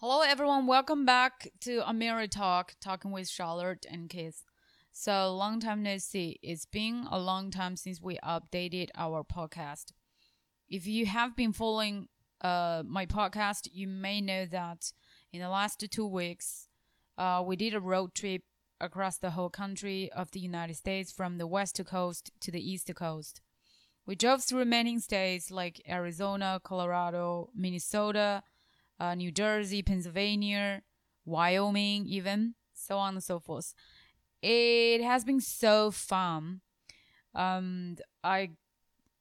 Hello, everyone. Welcome back to Amiri Talk, talking with Charlotte and Keith. So, long time no see. It's been a long time since we updated our podcast. If you have been following uh, my podcast, you may know that in the last two weeks, uh, we did a road trip across the whole country of the United States from the west coast to the east coast. We drove through many states like Arizona, Colorado, Minnesota, uh, New Jersey, Pennsylvania, Wyoming, even so on and so forth. It has been so fun. Um, I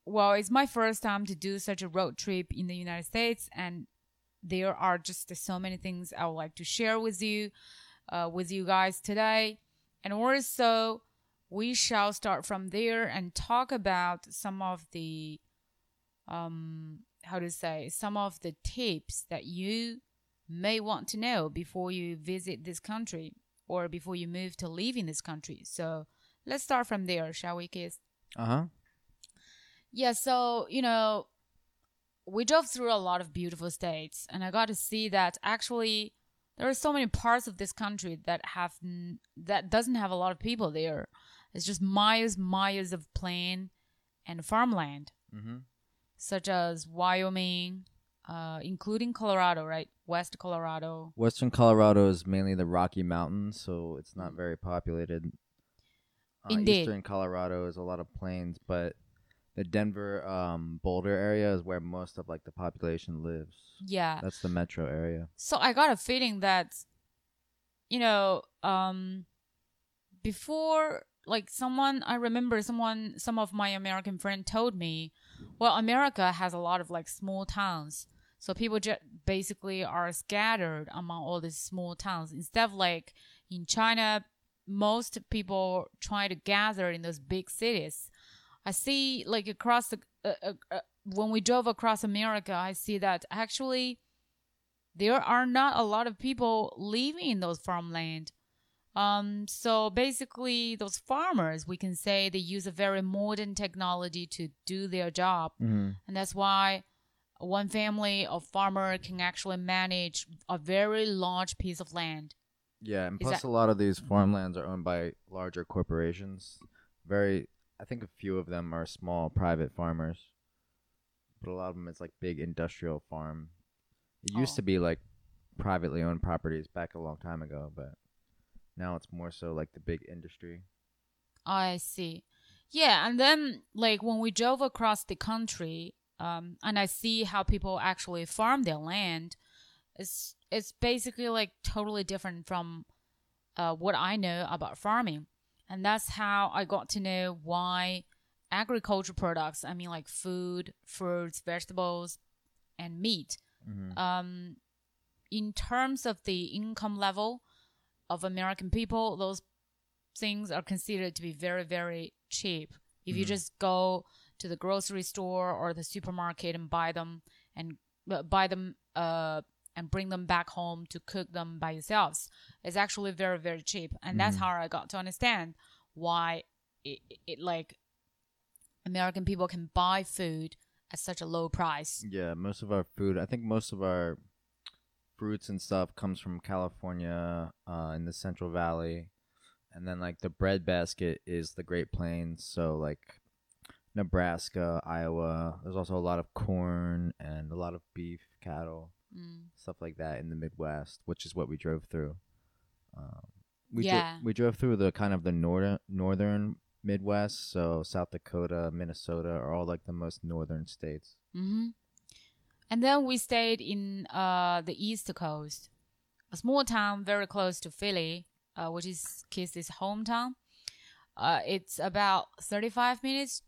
well, it's my first time to do such a road trip in the United States, and there are just so many things I would like to share with you, uh, with you guys today, and also we shall start from there and talk about some of the um how to say some of the tips that you may want to know before you visit this country or before you move to live in this country. So let's start from there, shall we, kids? Uh huh. Yeah, so, you know, we drove through a lot of beautiful states and I got to see that actually there are so many parts of this country that have n- that doesn't have a lot of people there. It's just miles, miles of plain and farmland, Mm-hmm. Such as Wyoming, uh, including Colorado, right? West Colorado. Western Colorado is mainly the Rocky Mountains, so it's not very populated. Uh, Indeed. Eastern Colorado is a lot of plains, but the Denver, um, Boulder area is where most of like the population lives. Yeah. That's the metro area. So I got a feeling that, you know, um, before like someone I remember someone some of my American friend told me, well, America has a lot of like small towns, so people just basically are scattered among all these small towns instead of like in China, most people try to gather in those big cities. I see like across the uh, uh, uh, when we drove across America, I see that actually there are not a lot of people living in those farmland. Um, so basically, those farmers, we can say they use a very modern technology to do their job, Mm-hmm. and that's why one family of farmer can actually manage a very large piece of land. Yeah, and Is plus that- a lot of these farmlands are owned by larger corporations. Very, I think a few of them are small private farmers, but a lot of them it's like big industrial farm. It used Oh. to be like privately owned properties back a long time ago, but now it's more so like the big industry. I see. Yeah, and then like when we drove across the country, um, and I see how people actually farm their land, it's it's basically like totally different from uh, what I know about farming, and that's how I got to know why agriculture products, I mean like food, fruits, vegetables, and meat, Mm-hmm. um, in terms of the income level of American people, those things are considered to be very, very cheap. If you Mhm. just go to the grocery store or the supermarket and buy them and uh, buy them uh, and bring them back home to cook them by yourselves, it's actually very, very cheap. And that's Mhm. how I got to understand why it, it like American people can buy food at such a low price. Yeah, most of our food, I think most of our fruits and stuff comes from California, uh, in the Central Valley, and then like the bread basket is the Great Plains, so like Nebraska, Iowa. There's also a lot of corn and a lot of beef, cattle, Mm. stuff like that in the Midwest, which is what we drove through. Um, we dro- Yeah. we drove through the kind of the northern northern Midwest, so South Dakota, Minnesota are all like the most northern states. hmm And then we stayed in uh, the East Coast, a small town very close to Philly, uh, which is Keith's hometown. Uh, it's about 35 minutes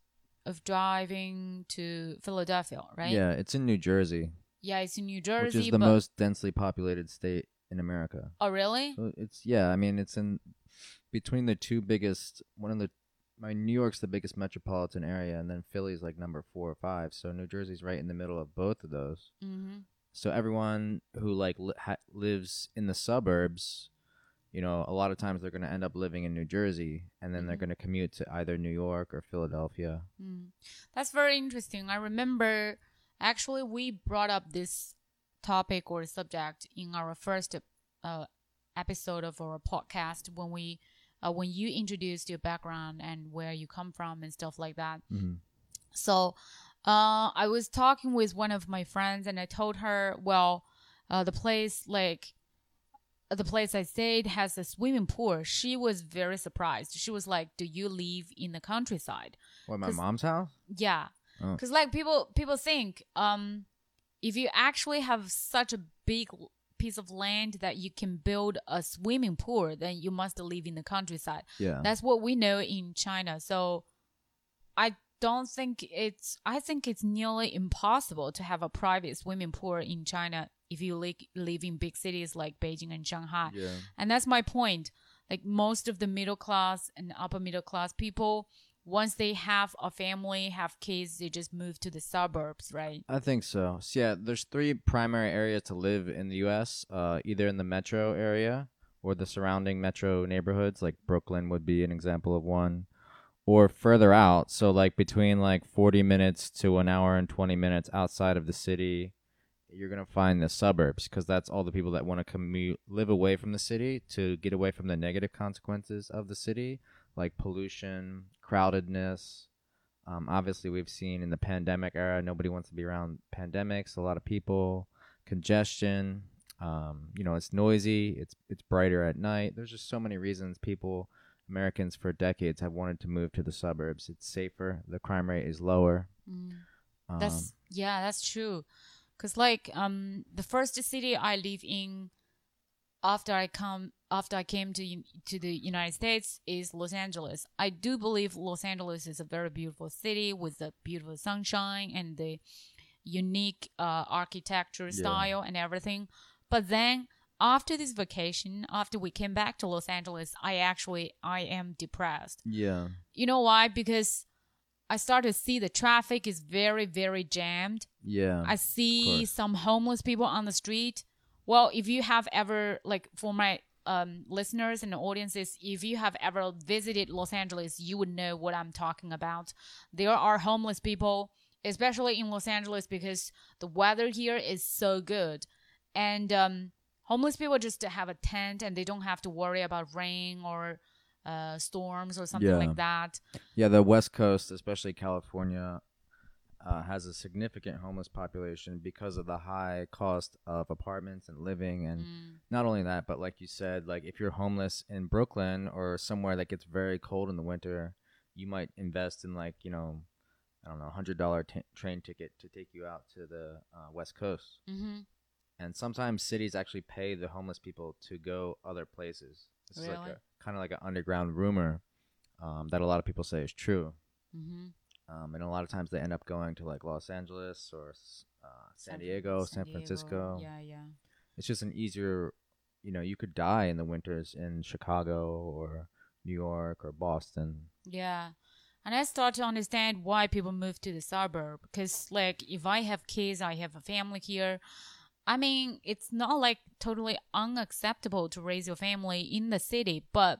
of driving to Philadelphia, right? Yeah, it's in New Jersey. Yeah, it's in New Jersey. which is the most densely populated state in America. Oh, really? So it's yeah, I mean it's in between the two biggest. One of the, my New York's the biggest metropolitan area, and then Philly's like number four or five. So New Jersey's right in the middle of both of those. hmm So everyone who like li- ha- lives in the suburbs, you know, a lot of times they're gonna end up living in New Jersey, and then they're Mhm. gonna commute to either New York or Philadelphia. Mm. That's very interesting. I remember actually we brought up this topic or subject in our first uh, episode of our podcast when we uh, when you introduced your background and where you come from and stuff like that. hmm So uh, I was talking with one of my friends and I told her, well, uh, the place like the place I stayed has a swimming pool. She was very surprised. She was like, "Do you live in the countryside?" What, my mom's house? Yeah, Oh. because like people people think um if you actually have such a big piece of land that you can build a swimming pool, then you must live in the countryside. Yeah. That's what we know in China. So I don't think it's I think it's nearly impossible to have a private swimming pool in China if you li- live in big cities like Beijing and Shanghai. yeah. And that's my point. Like most of the middle class and upper middle class people, once they have a family, have kids, they just move to the suburbs, right? I think so. So yeah, there's three primary areas to live in the U.S. Uh, either in the metro area or the surrounding metro neighborhoods, like Brooklyn would be an example of one, or further out. So like between like 40 minutes to an hour and 20 minutes outside of the city, you're gonna find the suburbs because that's all the people that want to commute, live away from the city to get away from the negative consequences of the city, like pollution, crowdedness. Um, obviously, we've seen in the pandemic era, nobody wants to be around pandemics. A lot of people, congestion. Um, you know, it's noisy. It's it's brighter at night. There's just so many reasons people, Americans for decades, have wanted to move to the suburbs. It's safer. The crime rate is lower. Mm. Um, That's yeah, that's true. Cause like um the first city I live in after I come after I came to to the United States is Los Angeles. I do believe Los Angeles is a very beautiful city with the beautiful sunshine and the unique uh, architecture style and everything. But then after this vacation, after we came back to Los Angeles, I actually I am depressed. yeah. You know why? Because I start to see the traffic is very very jammed. Yeah. I see some homeless people on the street. Well, if you have ever like for my um, listeners and audiences, if you have ever visited Los Angeles, you would know what I'm talking about. There are homeless people, especially in Los Angeles, because the weather here is so good, and um, homeless people just have a tent and they don't have to worry about rain or uh, storms or something Yeah. like that. Yeah, the West Coast, especially California, uh, has a significant homeless population because of the high cost of apartments and living. And Mm. not only that, but like you said, like if you're homeless in Brooklyn or somewhere that gets very cold in the winter, you might invest in like you know, I don't know, a hundred dollar t- train ticket to take you out to the uh, West Coast. hmm And sometimes cities actually pay the homeless people to go other places. This is like Really? a kind of like an underground rumor um, that a lot of people say is true. hmm Um, and a lot of times they end up going to like Los Angeles or uh, San, Diego, San, Francisco. Yeah, yeah. It's just an easier, you know, you could die in the winters in Chicago or New York or Boston. Yeah. And I start to understand why people move to the suburb. Because, like, if I have kids, I have a family here. I mean, it's not like totally unacceptable to raise your family in the city, but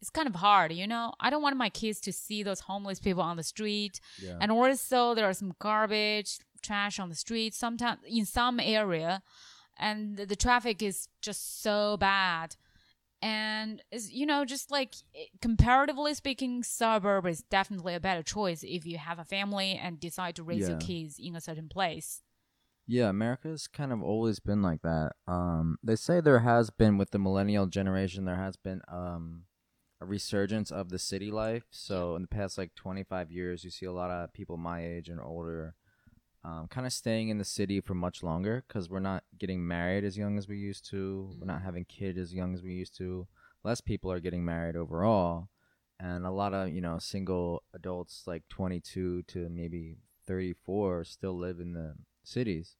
it's kind of hard, you know? I don't want my kids to see those homeless people on the street. Yeah. And also, there are some garbage, trash on the street, sometimes in some area. And the, the traffic is just so bad and is you know just like eh, comparatively speaking suburb is definitely a better choice if you have a family and decide to raise your kids in a certain place Yeah, America's kind of always been like that. Um, they say there has been with the millennial generation, there has been um, a resurgence of the city life. So in the past like 25 years, you see a lot of people my age and older, um, kind of staying in the city for much longer because we're not getting married as young as we used to. We're not having kids as young as we used to. Less people are getting married overall, and a lot of you know single adults like 22 to maybe 34 still live in the cities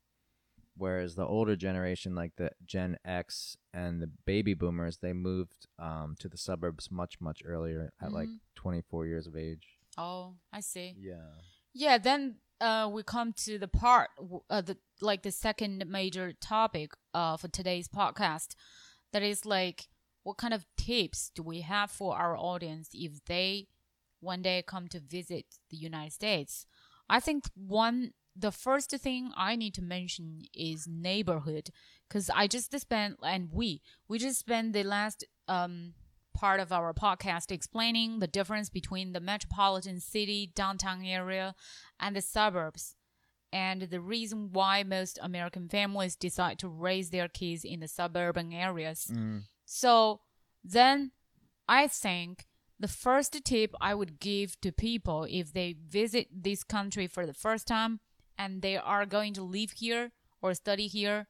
whereas the older generation like the gen x and the baby boomers they moved um, to the suburbs much much earlier at like Mhm. 24 years of age. Oh i see. Yeah. Yeah then uh we come to the part uh, the like the second major topic uh for today's podcast. That is like what kind of tips do we have for our audience if they one day come to visit the united states? I think one the first thing I need to mention is neighborhood because I just spent and we we just spent the last um part of our podcast explaining the difference between the metropolitan city downtown area and the suburbs and the reason why most American families decide to raise their kids in the suburban areas. Mm. So then I think the first tip I would give to people if they visit this country for the first time and they are going to live here or study here,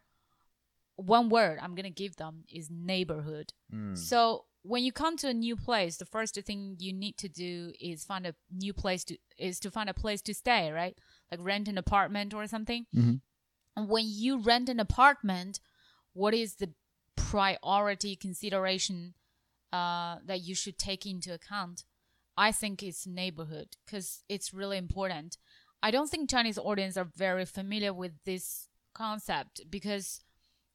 one word I'm going to give them is neighborhood. Mm. So when you come to a new place, the first thing you need to do is find a new place to is to find a place to stay, right? Like rent an apartment or something. Mhm. And when you rent an apartment, what is the priority consideration uh, that you should take into account? I think it's neighborhood because it's really important. I don't think Chinese audience are very familiar with this concept because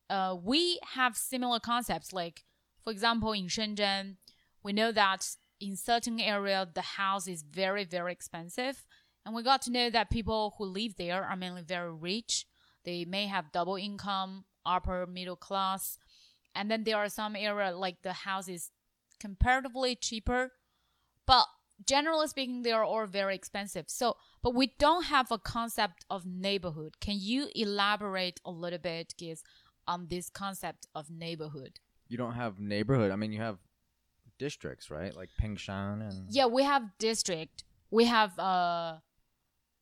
uh, we have similar concepts. Like, for example, in Shenzhen, we know that in certain area the house is very very expensive, and we got to know that people who live there are mainly very rich. They may have double income, upper middle class, and then there are some area like the house is comparatively cheaper, but generally speaking, they are all very expensive. So, but we don't have a concept of neighborhood. Can you elaborate a little bit, Giz, on this concept of neighborhood? You don't have neighborhood. I mean, you have districts, right? Like Pingshan and Yeah, we have district, we have uh,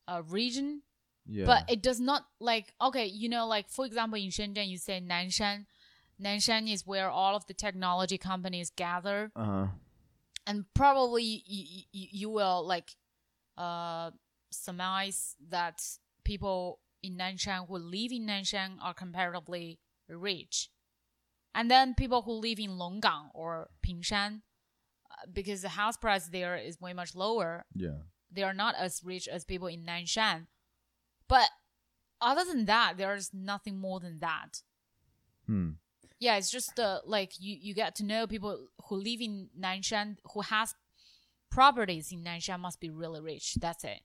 a region, yeah. but it does not like okay, you know, like for example, in Shenzhen, you say Nanshan. Nanshan is where all of the technology companies gather. uh huh. And probably you, you, you will like uh surmise that people in Nanshan who live in Nanshan are comparatively rich. And then people who live in Longgang or Pingshan, uh, because the house price there is way much lower, Yeah. they are not as rich as people in Nanshan. But other than that, there's nothing more than that. Hmm. Yeah, it's just uh, like you, you get to know people who live in Nanshan who has properties in Nanshan must be really rich. That's it.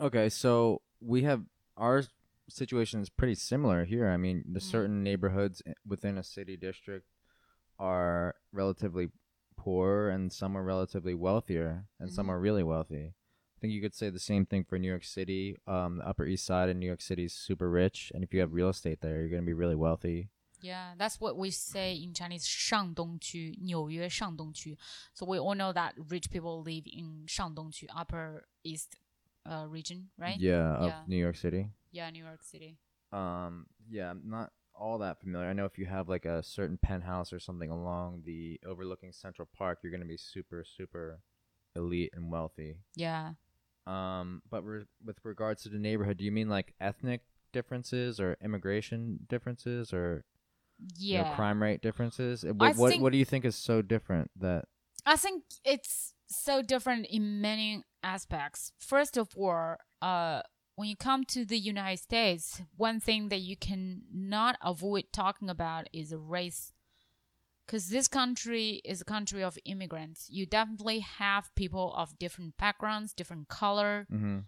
Okay, so we have our situation is pretty similar here. I mean, the Mm. certain neighborhoods within a city district are relatively poor, and some are relatively wealthier, and some Mhm. are really wealthy. I think you could say the same thing for New York City. Um, the Upper East Side in New York City is super rich, and if you have real estate there, you're gonna be really wealthy. Yeah, that's what we say in Chinese 上东区,纽约上东区. So we all know that rich people live in 上东区, Upper East uh, region, right? Yeah, of Yeah. New York City. Yeah, New York City. Um, yeah, I'm not all that familiar. I know if you have like a certain penthouse or something along the overlooking Central Park, you're gonna be super, super elite and wealthy. Yeah. Um, but re- with regards to the neighborhood, do you mean like ethnic differences or immigration differences or you know, Yeah. crime rate differences? What, what think- what do you think is so different that? I think it's so different in many aspects. First of all, uh, when you come to the United States, one thing that you can not avoid talking about is race. Because this country is a country of immigrants. You definitely have people of different backgrounds, different color, Mm-hmm.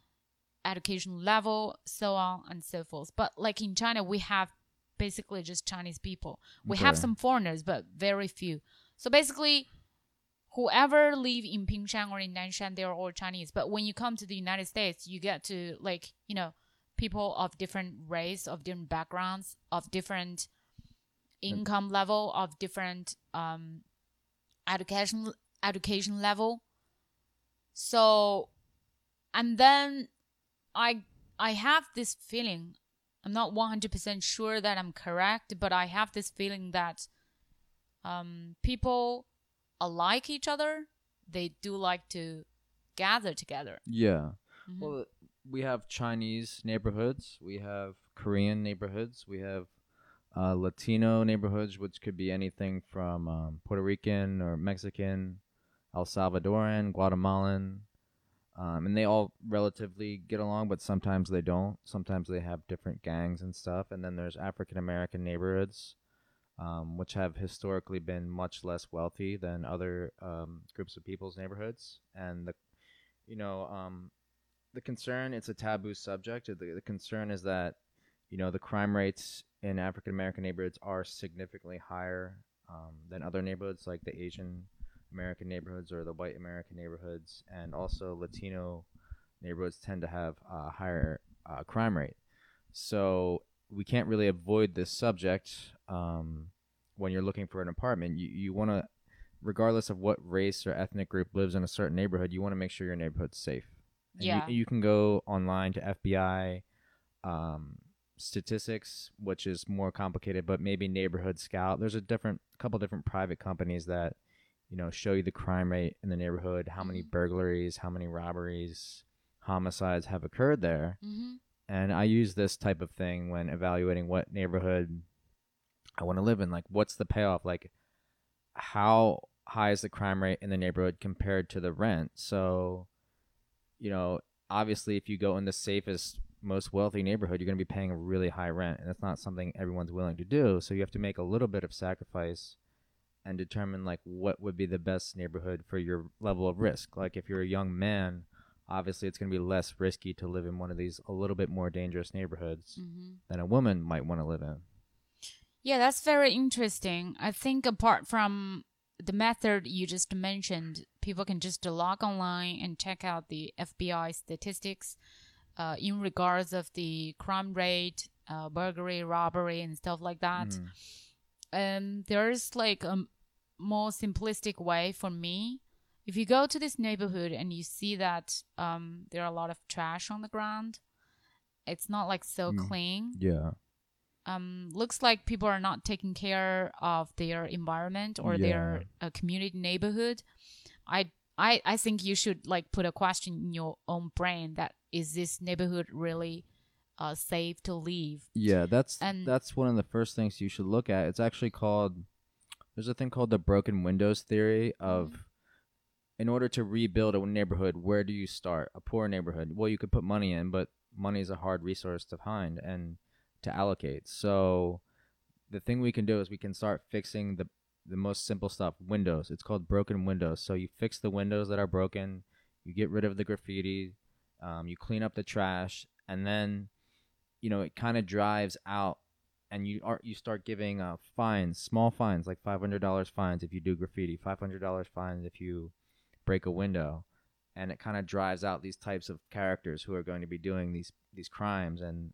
education level, so on and so forth. But like in China, we have basically just Chinese people. We have some foreigners, but very few. So basically, whoever live in Pingshan or in Nanshan, they're all Chinese. But when you come to the United States, you get to like you know people of different race, of different backgrounds, of different income level, of different um education education level. So, and then I I have this feeling. I'm not 100% sure that I'm correct, but I have this feeling that um, people alike each other. They do like to gather together. Yeah. Mhm. Well, we have Chinese neighborhoods, we have Korean neighborhoods, we have uh, Latino neighborhoods, which could be anything from um, Puerto Rican or Mexican, El Salvadoran, Guatemalan, um, and they all relatively get along, but sometimes they don't. Sometimes they have different gangs and stuff. And then there's African American neighborhoods, um, which have historically been much less wealthy than other um, groups of people's neighborhoods, and the you know, um, the concern it's a taboo subject. The, the concern is that you know the crime rates in African American neighborhoods are significantly higher um, than other neighborhoods like the Asian American neighborhoods or the white American neighborhoods, and also Latino neighborhoods tend to have a higher uh, crime rate. So we can't really avoid this subject um, when you're looking for an apartment. You you want to, regardless of what race or ethnic group lives in a certain neighborhood, you want to make sure your neighborhood's safe. And you- Yeah. you, can go online to FBI um, statistics, which is more complicated, but maybe Neighborhood Scout. There's a different couple different private companies that you know show you the crime rate in the neighborhood, how many Mhm. burglaries, how many robberies, homicides have occurred there Mm-hmm. and I use this type of thing when evaluating what neighborhood I want to live in. Like, what's the payoff? Like, how high is the crime rate in the neighborhood compared to the rent? So, you know, obviously, if you go in the safest, most wealthy neighborhood, you're going to be paying a really high rent, and that's not something everyone's willing to do. So, you have to make a little bit of sacrifice and determine like what would be the best neighborhood for your level of risk. Like, if you're a young man obviously it's going to be less risky to live in one of these a little bit more dangerous neighborhoods Mm-hmm. than a woman might want to live in. Yeah, that's very interesting. I think apart from the method you just mentioned, people can just log online and check out the FBI statistics uh, in regards of the crime rate, uh, burglary, robbery, and stuff like that. Mm. Um, there's like a m- more simplistic way for me. If you go to this neighborhood and you see that um, there are a lot of trash on the ground, it's not like so Mm. clean Yeah. um, looks like people are not taking care of their environment or their uh, community neighborhood. I, I I think you should like put a question in your own brain that is this neighborhood really uh, safe to leave? Yeah, that's And- that's one of the first things you should look at. It's actually called there's a thing called the broken windows theory of in order to rebuild a neighborhood, where do you start? A poor neighborhood. Well, you could put money in, but money is a hard resource to find and to allocate. So the thing we can do is we can start fixing the the most simple stuff, windows. It's called broken windows. So you fix the windows that are broken, you get rid of the graffiti, um, you clean up the trash, and then you know it kind of drives out and you are you start giving uh, fines, small fines like five hundred dollars fines if you do graffiti, five hundred dollars fines if you break a window, and it kind of drives out these types of characters who are going to be doing these these crimes, and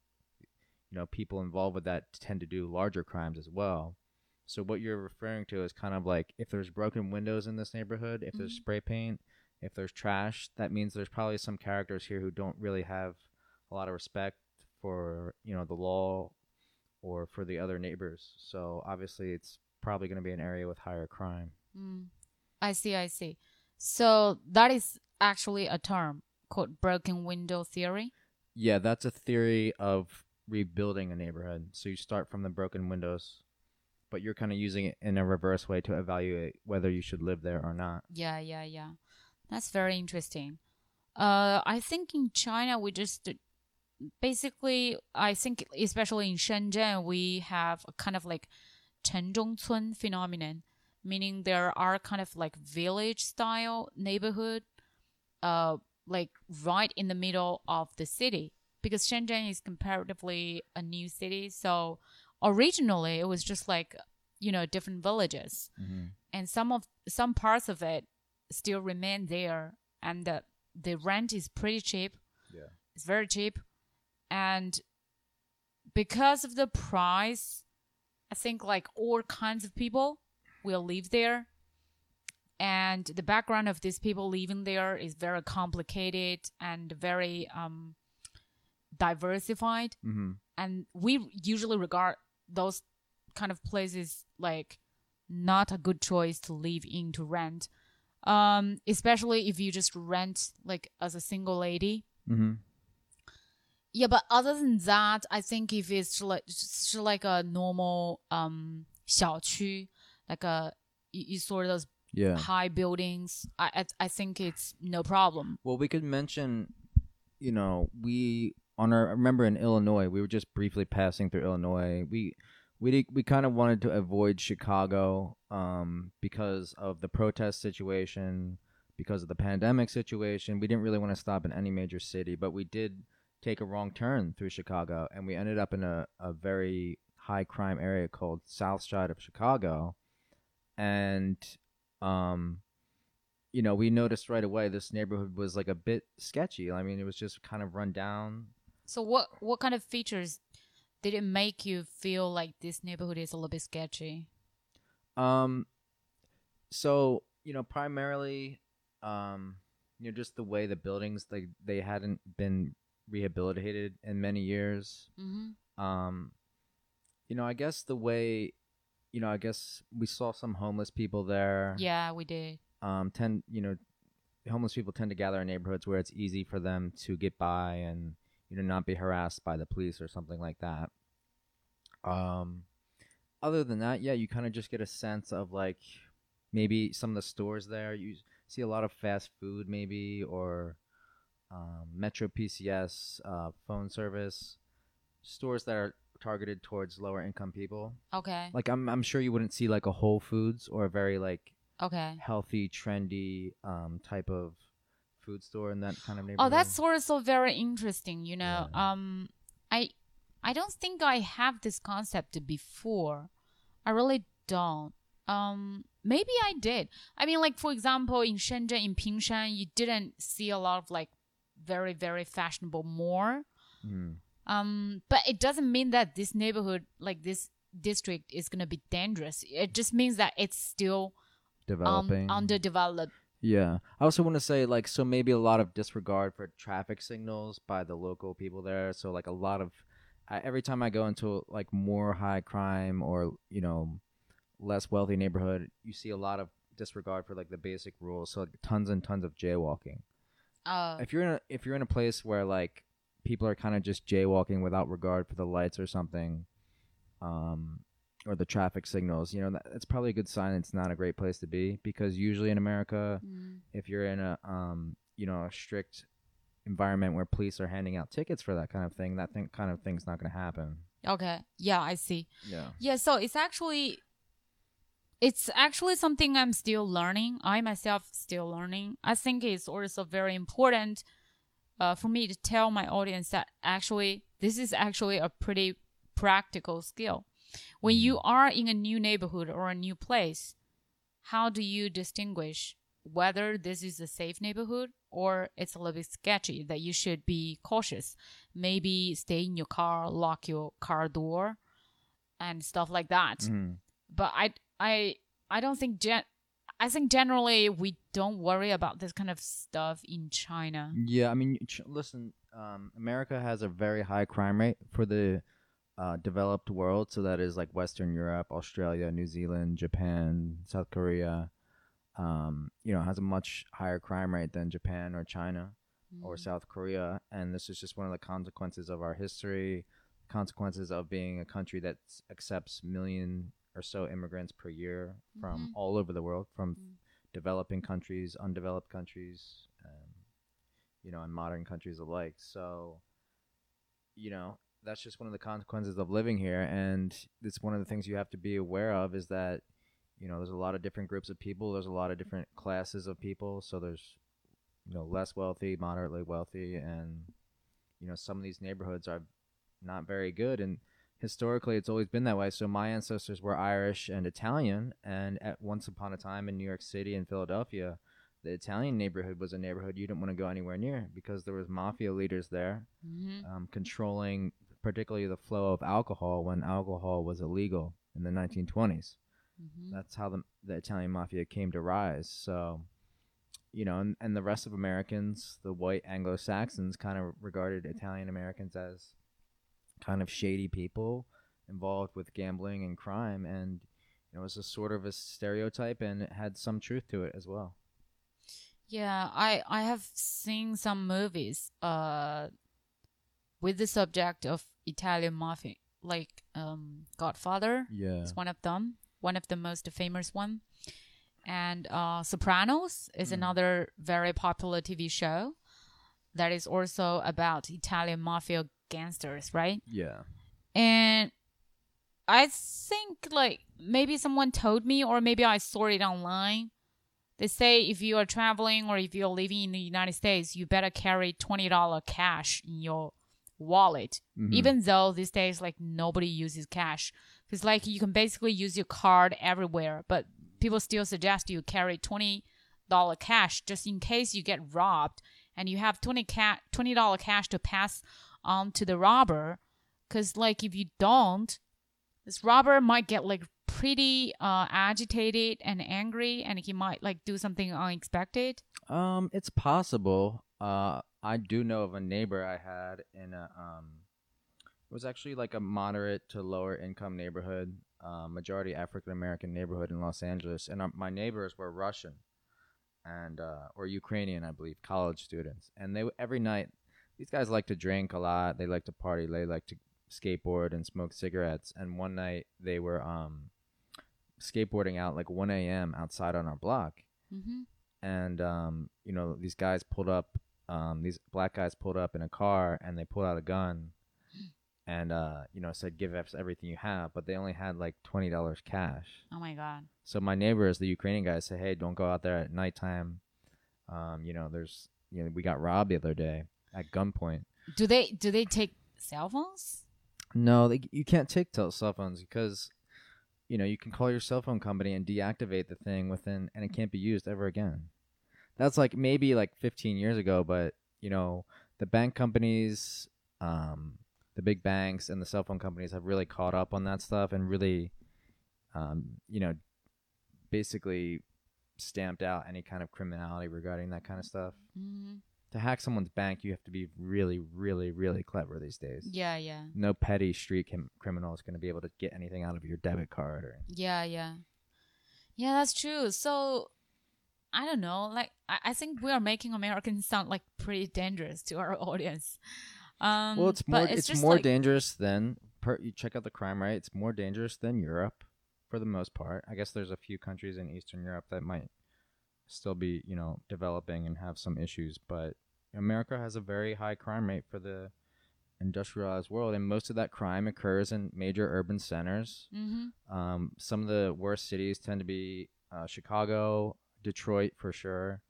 you know people involved with that tend to do larger crimes as well. So what you're referring to is kind of like if there's broken windows in this neighborhood, if there's Mhm. spray paint, if there's trash, that means there's probably some characters here who don't really have a lot of respect for you know the law or for the other neighbors. So obviously, it's probably going to be an area with higher crime. Mm. I see, I see. So that is actually a term called broken window theory. Yeah, that's a theory of rebuilding a neighborhood. So you start from the broken windows, but you're kind of using it in a reverse way to evaluate whether you should live there or not. Yeah, yeah, yeah. That's very interesting. Uh, I think in China we just basically, I think especially in Shenzhen, we have a kind of like Chengzhongcun phenomenon, meaning there are kind of like village style neighborhood, uh, like right in the middle of the city because Shenzhen is comparatively a new city. So originally it was just like you know different villages, mm-hmm. and some of some parts of it still remain there, and the, the rent is pretty cheap. Yeah, it's very cheap and because of the price i think like all kinds of people will live there and the background of these people living there is very complicated and very um diversified Mm-hmm. and we usually regard those kind of places like not a good choice to live in to rent um especially if you just rent like as a single lady Mm-hmm. Yeah but other than that i think if it's like just like a normal um 小区 like a you, you saw those Yeah. high buildings I, I i think it's no problem Well, we could mention, you know, we on our I remember in Illinois, we were just briefly passing through Illinois. We we did, we kind of wanted to avoid Chicago um, because of the protest situation, because of the pandemic situation, we didn't really want to stop in any major city, but we did take a wrong turn through Chicago, and we ended up in a, a very high crime area called South Side of Chicago, and um, you know, we noticed right away this neighborhood was like a bit sketchy. I mean, it was just kind of run down. So what what kind of features did it make you feel like this neighborhood is a little bit sketchy? Um, so you know, primarily, um, you know, just the way the buildings like they hadn't been rehabilitated in many years. Mm-hmm. Um, you know, I guess the way, you know, I guess we saw some homeless people there. Yeah, we did. Um, tend you know, homeless people tend to gather in neighborhoods where it's easy for them to get by and you know not be harassed by the police or something like that. Um, other than that, yeah, you kind of just get a sense of like maybe some of the stores there. You see a lot of fast food, maybe or um, Metro PCS uh, phone service stores that are targeted towards lower income people. Okay. Like I'm I'm sure you wouldn't see like a Whole Foods or a very like Okay. healthy, trendy um, type of food store in that kind of neighborhood. Oh, that's also very interesting. You know, Yeah. um, I I don't think I have this concept before. I really don't. Um, maybe I did. I mean, like for example, in Shenzhen, in Pingshan, you didn't see a lot of like very very fashionable more Mm. Um, but it doesn't mean that this neighborhood, like this district, is gonna be dangerous. It just means that it's still um, developing. underdeveloped. Yeah. I also want to say like so maybe a lot of disregard for traffic signals by the local people there. So like a lot of I, every time I go into like more high crime or you know less wealthy neighborhood, you see a lot of disregard for like the basic rules. So like, tons and tons of jaywalking. Uh, If you're in a if you're in a place where like people are kind of just jaywalking without regard for the lights or something, um, or the traffic signals, you know, that, that's probably a good sign it's not a great place to be because usually in America, mm, if you're in a um you know a strict environment where police are handing out tickets for that kind of thing that thing kind of thing's not going to happen okay. Yeah, I see. yeah Yeah, so it's actually it's actually something I'm still learning. I myself still learning. I think it's also very important uh, for me to tell my audience that actually this is actually a pretty practical skill. When you are in a new neighborhood or a new place, how do you distinguish whether this is a safe neighborhood or it's a little bit sketchy that you should be cautious? Maybe stay in your car, lock your car door, and stuff like that Mhm. but I I I don't think gen I think generally we don't worry about this kind of stuff in China. yeah i mean ch- listen um america has a very high crime rate for the uh, developed world so that is like western europe australia new zealand japan south korea um you know has a much higher crime rate than japan or china or Mm. South Korea, and this is just one of the consequences of our history, consequences of being a country that accepts million or so immigrants per year from Mhm. all over the world, from Mm. developing countries, undeveloped countries, um, you know, and modern countries alike. So, you know, that's just one of the consequences of living here, and it's one of the things you have to be aware of is that. You know, there's a lot of different groups of people. There's a lot of different classes of people. So there's you know less wealthy moderately wealthy and you know some of these neighborhoods are not very good and historically it's always been that way so my ancestors were irish and italian and at once upon a time in new york city and philadelphia the italian neighborhood was a neighborhood you didn't want to go anywhere near because there was mafia leaders there Mhm. um, controlling particularly the flow of alcohol when alcohol was illegal in the 1920s Mhm. that's how the, the Italian mafia came to rise. So, you know, and, and the rest of Americans, the white Anglo Saxons, kind of regarded Italian Americans as kind of shady people involved with gambling and crime. And it was a sort of a stereotype and it had some truth to it as well. Yeah, I I have seen some movies uh with the subject of Italian mafia, like um Godfather Yeah. is one of them, one of the most famous one. And uh Sopranos is Mm. another very popular TV show that is also about Italian mafia gangsters, right? Yeah. And I think like maybe someone told me or maybe I saw it online they say if you are traveling or if you're living in the United States, you better carry twenty dollar cash in your wallet. Mhm. Even though these days like nobody uses cash, because like you can basically use your card everywhere, but people still suggest you carry twenty dollar cash just in case you get robbed and you have 20 ca- $20 cash to pass on to the robber because like if you don't this robber might get like pretty uh agitated and angry and he might like do something unexpected Um, it's possible. Uh, I do know of a neighbor I had in a um, it was actually like a moderate to lower income neighborhood, uh, majority African American neighborhood in Los Angeles, and uh, my neighbors were Russian, and uh, or Ukrainian, I believe, college students, and they every night these guys like to drink a lot, they like to party, they like to skateboard and smoke cigarettes, and one night they were um, skateboarding out like 1 a.m. outside on our block. Mm-hmm. and um, you know these guys pulled up um, these black guys pulled up in a car and they pulled out a gun and uh, you know said give us everything you have but they only had like $20 cash. Oh my god. So my neighbors the ukrainian guys say hey don't go out there at nighttime. Um, you know there's you know we got robbed the other day at gunpoint. Do they do they take cell phones? No they, you can't take tel- cell phones because you know you can call your cell phone company and deactivate the thing within and it can't be used ever again. That's like maybe like 15 years ago but you know the bank companies um, the big banks and the cell phone companies have really caught up on that stuff and really um, you know basically stamped out any kind of criminality regarding that kind of stuff. Mm-hmm. To hack someone's bank you have to be really really really clever these days yeah yeah no petty street crim- criminal is going to be able to get anything out of your debit card or Yeah, yeah. Yeah, that's true. So I don't know. Like I, I think we are making Americans sound like pretty dangerous to our audience. Um well it's more it's, just more like, dangerous than per, you check out the crime rate it's more dangerous than europe for the most part i guess there's a few countries in eastern europe that might still be you know developing and have some issues but america has a very high crime rate for the industrialized world and most of that crime occurs in major urban centers Mhm. Um, some of the worst cities tend to be uh, Chicago, Detroit for sure,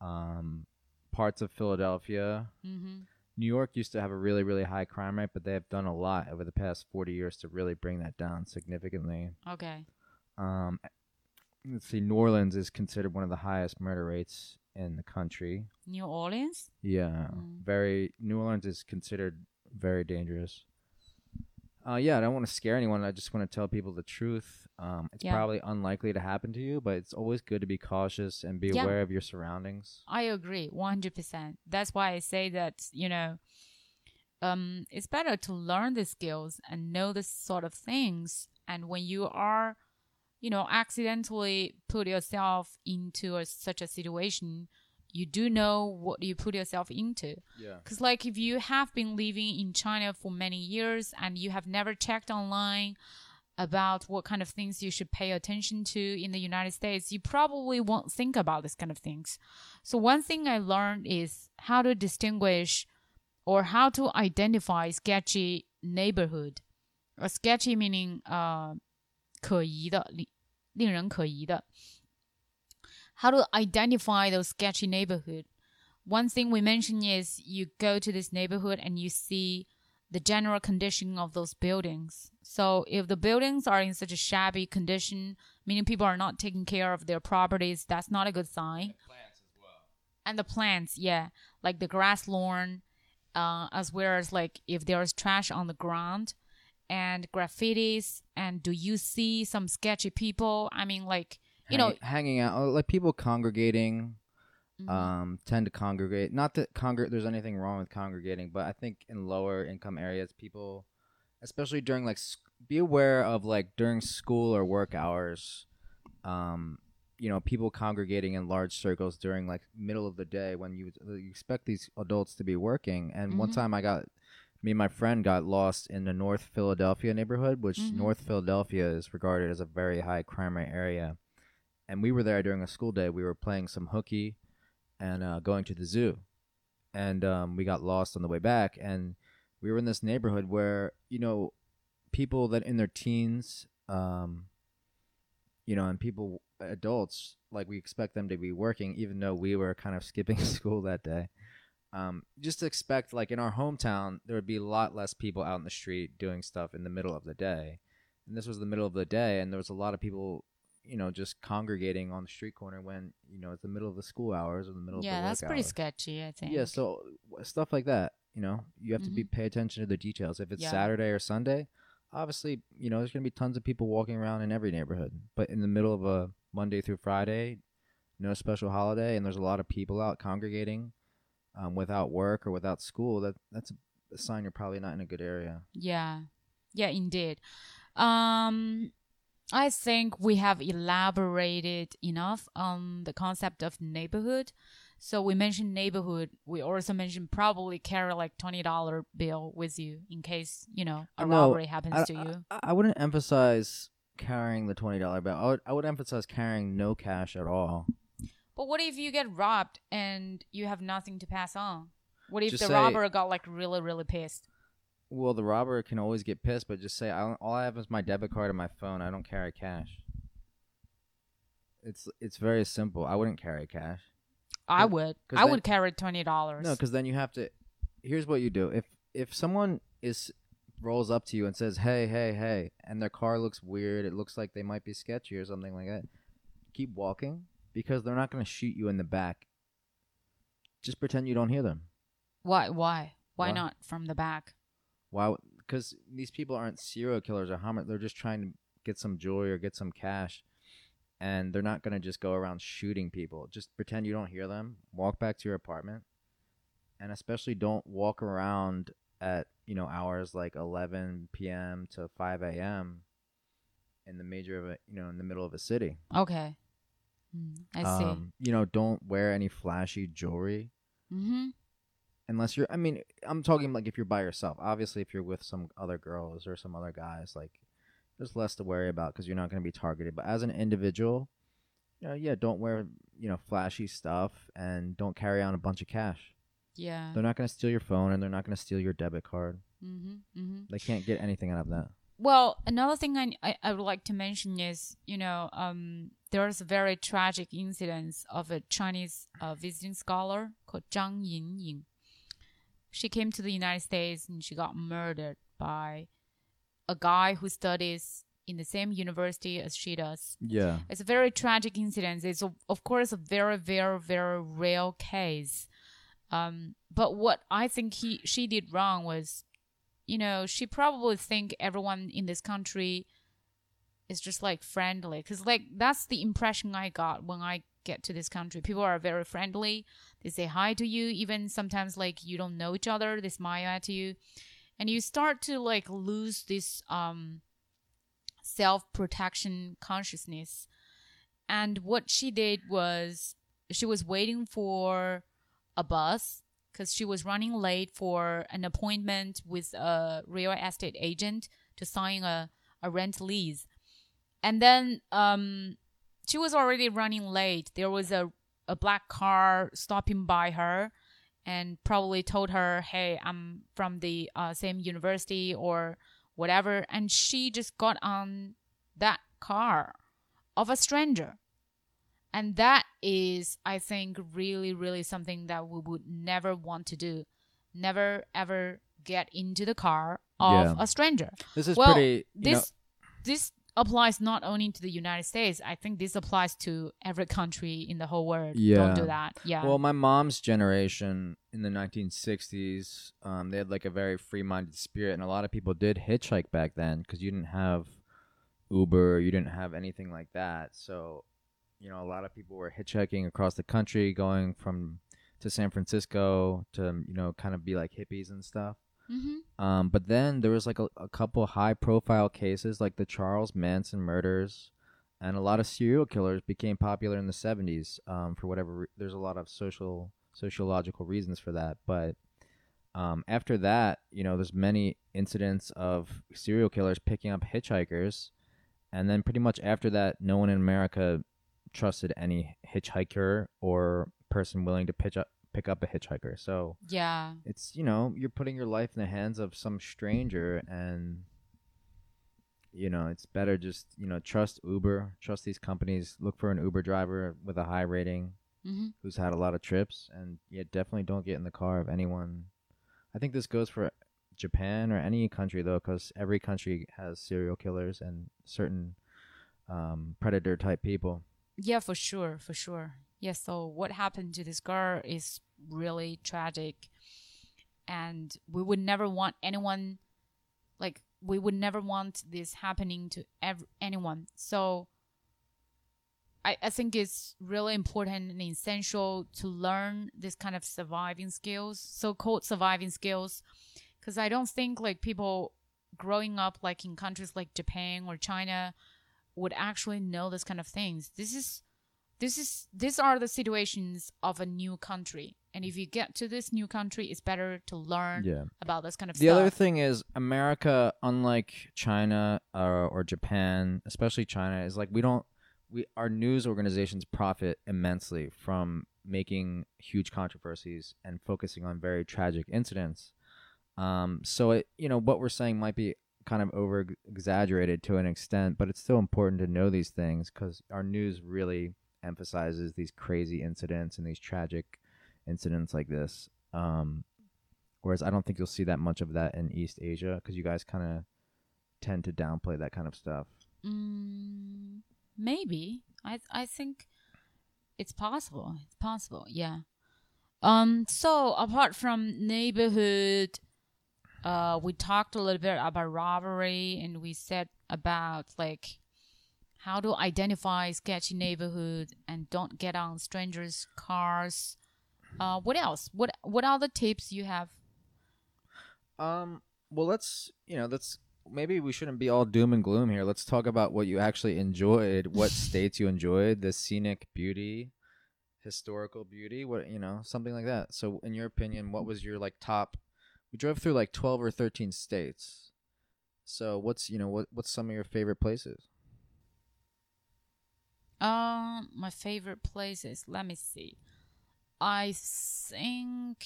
um, parts of Philadelphia. Mhm. New York used to have a really, really high crime rate, but they have done a lot over the past 40 years to really bring that down significantly. Okay. Um, let's see, New Orleans is considered one of the highest murder rates in the country. New Orleans? Yeah, Mm. very. New Orleans is considered very dangerous. Uh, yeah, I don't want to scare anyone. I just want to tell people the truth. Um, it's Yeah. probably unlikely to happen to you, but it's always good to be cautious and be Yeah. aware of your surroundings. I agree 100%. That's why I say that, you know, um, it's better to learn the skills and know this sort of things. And when you are, you know, accidentally put yourself into a, such a situation, you do know what you put yourself into. Yeah. Because, like, if you have been living in China for many years and you have never checked online about what kind of things you should pay attention to in the United States, you probably won't think about this kind of things. So, one thing I learned is how to distinguish or how to identify sketchy neighborhood. A sketchy meaning uh, 可疑的,令令人可疑的. How to identify those sketchy neighborhood. One thing we mentioned is you go to this neighborhood and you see the general condition of those buildings. So if the buildings are in such a shabby condition, meaning people are not taking care of their properties, that's not a good sign. And the plants, yeah, like the grass lawn, uh, as well as like if there's trash on the ground and graffitis, and do you see some sketchy people? I mean, like you know, hanging out, oh, like people congregating, mhm. um, tend to congregate. Not that congr- there's anything wrong with congregating, but I think in lower income areas, people, especially during like, be aware of like during school or work hours, um, you know, people congregating in large circles during like middle of the day when you, you expect these adults to be working. And one Mhm. time I got, me and my friend got lost in the North Philadelphia neighborhood, which Mhm. North Philadelphia is regarded as a very high crime rate area. And we were there during a school day. We were playing some hooky and uh, going to the zoo. And um, we got lost on the way back. And we were in this neighborhood where, you know, people that in their teens, um, you know, and people, adults, like we expect them to be working, even though we were kind of skipping school that day. Um, just expect, like in our hometown, there would be a lot less people out in the street doing stuff in the middle of the day. And this was the middle of the day, and there was a lot of people, you know, just congregating on the street corner when, you know, it's the middle of the school hours or the middle yeah, of the that's pretty hours. sketchy. I think. Yeah, so w- stuff like that, you know, you have to be pay attention to the details. If it's Yeah. Saturday or Sunday, obviously, you know, there's gonna be tons of people walking around in every neighborhood. But in the middle of a Monday through Friday, no special holiday, and there's a lot of people out congregating um, without work or without school, that that's a sign you're probably not in a good area. Yeah. Yeah, indeed. Um I think we have elaborated enough on the concept of neighborhood. So we mentioned neighborhood. We also mentioned probably carry like twenty dollar bill with you in case you know a No, robbery happens I, to you. I, I wouldn't emphasize carrying the twenty dollar bill. I would I would emphasize carrying no cash at all. But what if you get robbed and you have nothing to pass on? What if Just the say- robber got like really really pissed? Well, the robber can always get pissed, but just say, I "All I have is my debit card and my phone. I don't carry cash." It's it's very simple. I wouldn't carry cash. I Cause- would. I then- would carry twenty dollars. No, because then you have to. Here's what you do: if if someone is rolls up to you and says, "Hey, hey, hey," and their car looks weird, it looks like they might be sketchy or something like that. Keep walking because they're not going to shoot you in the back. Just pretend you don't hear them. why? Why? Why Why? not from the back? Why? Because these people aren't serial killers or homicide. They're just trying to get some joy or get some cash, and they're not gonna just go around shooting people. Just pretend you don't hear them. Walk back to your apartment, and especially don't walk around at you know hours like 11 p.m. to 5 a.m. in the major of a you know in the middle of a city. Okay. Mm, I see. Um, you know, don't wear any flashy jewelry mm-hmm. unless you're i mean i'm talking like if you're by yourself obviously if you're with some other girls or some other guys like there's less to worry about because you're not going to be targeted but as an individual you know yeah don't wear you know flashy stuff and don't carry on a bunch of cash Yeah. they're not going to steal your phone and they're not going to steal your debit card Mm-hmm. Mm-hmm. they can't get anything out of that Well, another thing I, I I would like to mention is you know um there's a very tragic incident of a Chinese uh, visiting scholar called Zhang Yingying. She came to the United States and she got murdered by a guy who studies in the same university as she does. yeah It's a very tragic incident. It's of of course a very very very real case. Um, but what I think he she did wrong was, you know, she probably think everyone in this country is just like friendly because like that's the impression I got when I get to this country. People are very friendly. They say hi to you, even sometimes like you don't know each other. They smile at you, and you start to like lose this um self protection consciousness. And what she did was she was waiting for a bus because she was running late for an appointment with a real estate agent to sign a, a rent lease. And then um, she was already running late. There was a, a black car stopping by her and probably told her, Hey, I'm from the uh, same university or whatever. And she just got on that car of a stranger. And that is, I think, really, really something that we would never want to do. Never, ever get into the car of Yeah. a stranger. this is well, pretty you know, This this applies not only to the United States. I think this applies to every country in the whole world. Yeah. Don't do that. Yeah. Well, my mom's generation in the 1960s, um, they had like a very free-minded spirit, and a lot of people did hitchhike back then because you didn't have Uber, you didn't have anything like that. So, you know, a lot of people were hitchhiking across the country, going from to San Francisco to you know kind of be like hippies and stuff. mm-hmm. Um, but then there was like a, a couple high-profile cases, like the Charles Manson murders, and a lot of serial killers became popular in the 70s. Um, for whatever re- there's a lot of social sociological reasons for that, but um, after that, you know, there's many incidents of serial killers picking up hitchhikers, and then pretty much after that, no one in America trusted any hitchhiker or person willing to pitch up pick up a hitchhiker. So Yeah. it's you know you're putting your life in the hands of some stranger and you know, it's better just you know trust Uber, trust these companies. Look for an Uber driver with a high rating hmm who's had a lot of trips, and yeah, definitely don't get in the car of anyone. I think this goes for Japan or any country though, because every country has serial killers and certain um, predator type people. Yeah, for sure, for sure. Yeah, so what happened to this girl is really tragic. And we would never want anyone, like, we would never want this happening to ev- anyone. So I, I think it's really important and essential to learn this kind of surviving skills, so called surviving skills. Because I don't think, like, people growing up, like, in countries like Japan or China, would actually know this kind of things. This is this is these are the situations of a new country. And if you get to this new country, it's better to learn Yeah. about this kind of The stuff. other thing is America, unlike China or, or Japan, especially China, is like we don't we our news organizations profit immensely from making huge controversies and focusing on very tragic incidents. Um, so it you know what we're saying might be kind of over exaggerated to an extent, but it's still important to know these things because our news really emphasizes these crazy incidents and these tragic incidents like this. Um, Whereas I don't think you'll see that much of that in East Asia because you guys kind of tend to downplay that kind of stuff. Mm, maybe. I I think it's possible. It's possible. Yeah. Um. So apart from neighborhood, uh, we talked a little bit about robbery, and we said about like how to identify sketchy neighborhood and don't get on strangers' cars. Uh, what else? What What other tips you have? Um. Well, let's you know let's maybe we shouldn't be all doom and gloom here. Let's talk about what you actually enjoyed. What states you enjoyed, the scenic beauty, historical beauty. What you know, something like that. So, in your opinion, what was your like top? We drove through like twelve or thirteen states. So, what's you know what what's some of your favorite places? Um, my favorite places. Let me see. I think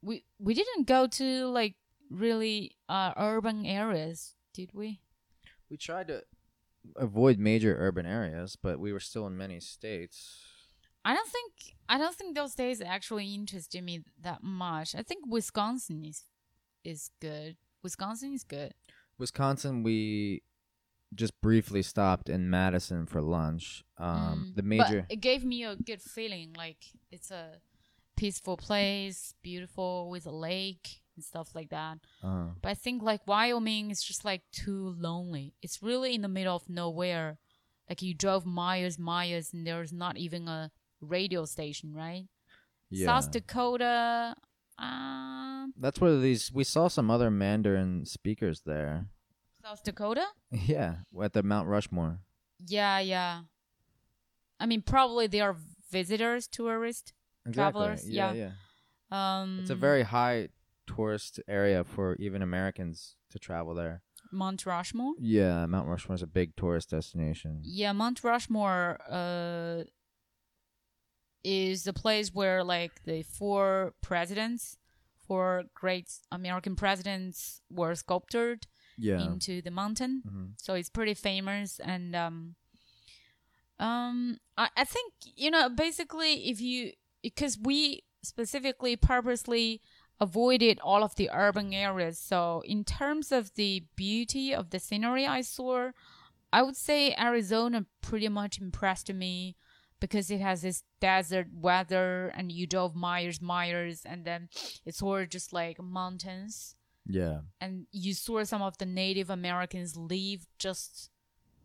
we we didn't go to like really uh urban areas, did we? We tried to avoid major urban areas, but we were still in many states. I don't think I don't think those days actually interested me that much. I think Wisconsin is is good. Wisconsin is good. Wisconsin, we just briefly stopped in Madison for lunch. Um, Mm, the major, But it gave me a good feeling. Like it's a peaceful place, beautiful with a lake and stuff like that. uh, But I think like Wyoming is just like too lonely. It's really in the middle of nowhere. Like you drove miles, miles, and there's not even a radio station, right? yeah, South Dakota, um, that's where these. We saw some other Mandarin speakers there. South Dakota. Yeah, at the Mount Rushmore. Yeah, yeah. I mean, probably they are visitors, tourists. Exactly. Travelers, Yeah, yeah. yeah. Um, It's a very high tourist area for even Americans to travel there. Mount Rushmore. Yeah, Mount Rushmore is a big tourist destination. Yeah, Mount Rushmore uh, is the place where like the four presidents, four great American presidents were sculpted Yeah. into the mountain. hmm So it's pretty famous and um um I, I think you know basically if you because we specifically purposely avoided all of the urban areas so in terms of the beauty of the scenery i saw i would say arizona pretty much impressed me because it has this desert weather and you drove miles miles and then it's all just like mountains Yeah. and you saw some of the Native Americans live just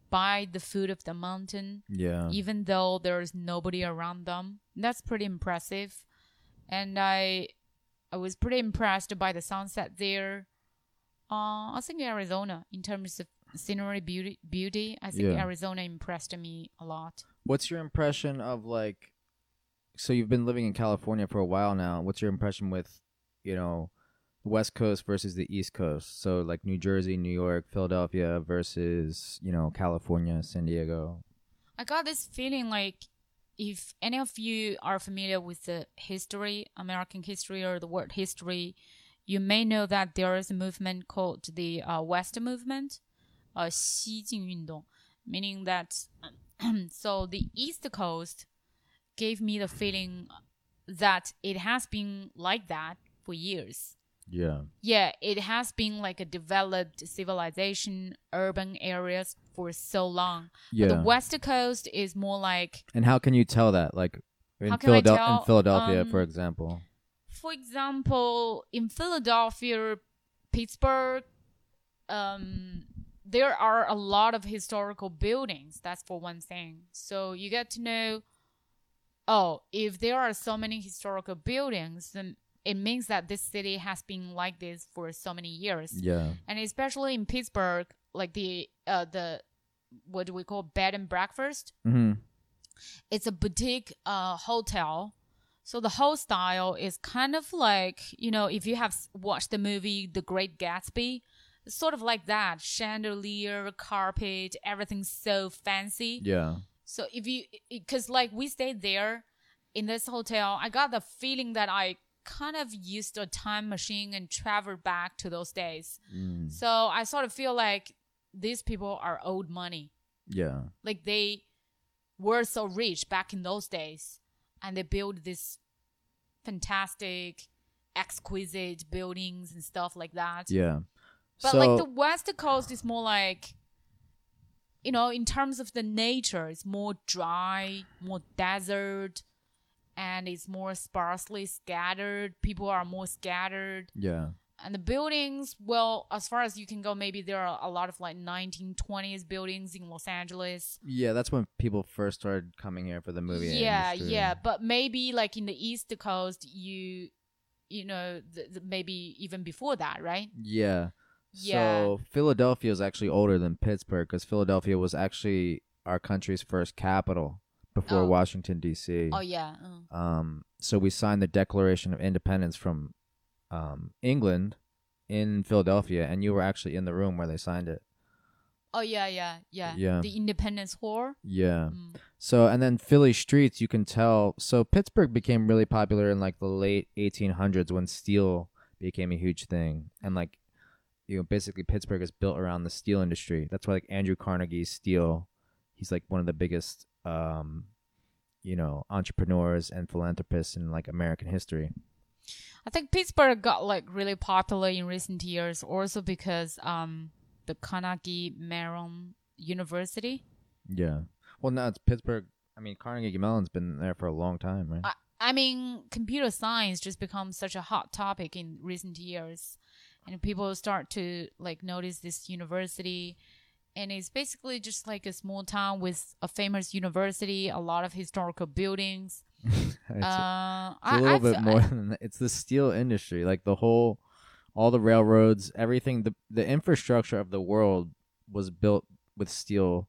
by the foot of the mountain, Yeah. even though there's nobody around them. That's pretty impressive. And I I was pretty impressed by the sunset there. Uh, I think Arizona, in terms of scenery beauty, beauty, I think Yeah. Arizona impressed me a lot. What's your impression of like? So you've been living in California for a while now. What's your impression with, you know, West Coast versus the East Coast? So like New Jersey, New York, Philadelphia versus you know California, San Diego. I got this feeling like if any of you are familiar with the history, American history or the world history, you may know that there is a movement called the uh, West Movement, uh, 西进运动, meaning that so the East Coast gave me the feeling that it has been like that for years. Yeah. Yeah, it has been like a developed civilization, urban areas for so long. Yeah. But the West Coast is more like, and how can you tell that? Like in, How can I Philadel- tell? in Philadelphia, for Um, example. for example, in Philadelphia, Pittsburgh, um, there are a lot of historical buildings. That's for one thing. So you get to know, oh, if there are so many historical buildings, then it means that this city has been like this for so many years. Yeah. And especially in Pittsburgh, like the uh the what do we call bed and breakfast? hmm it's a boutique uh, hotel. So the whole style is kind of like, you know, if you have watched the movie The Great Gatsby, it's sort of like that chandelier, carpet, everything's so fancy. Yeah. So if you, because like we stayed there in this hotel, I got the feeling that I kind of used a time machine and traveled back to those days. Mm. So I sort of feel like these people are old money Yeah. like they were so rich back in those days and they built this fantastic exquisite buildings and stuff like that Yeah. But so, like the west coast is more like you know in terms of the nature it's more dry more desert and it's more sparsely scattered people are more scattered yeah. and the buildings well as far as you can go maybe there are a lot of like 1920s buildings in los angeles Yeah, that's when people first started coming here for the movie. yeah industry. yeah but maybe like in the east coast you you know the, the, maybe even before that right Yeah. Yeah. So Philadelphia is actually older than Pittsburgh because Philadelphia was actually our country's first capital before Oh. Washington D.C. oh yeah uh. Um, so we signed the Declaration of Independence from um, England in Philadelphia, and you were actually in the room where they signed it. oh yeah yeah yeah Yeah. the independence hall Yeah. Mm. So and then Philly streets, you can tell. So Pittsburgh became really popular in like the late 1800s when steel became a huge thing, and like you know basically Pittsburgh is built around the steel industry. That's why like Andrew Carnegie's steel, he's like one of the biggest um, you know entrepreneurs and philanthropists in like American history. i think pittsburgh got like really popular in recent years also because um the carnegie mellon university Yeah. Well, now it's Pittsburgh. I mean, Carnegie Mellon's been there for a long time, right? I, I mean, computer science just becomes such a hot topic in recent years, and people start to like notice this university, and it's basically just like a small town with a famous university, a lot of historical buildings. it's, uh, it's I, a little I bit more I- than that. It's the steel industry, like the whole, all the railroads, everything. The the infrastructure of the world was built with steel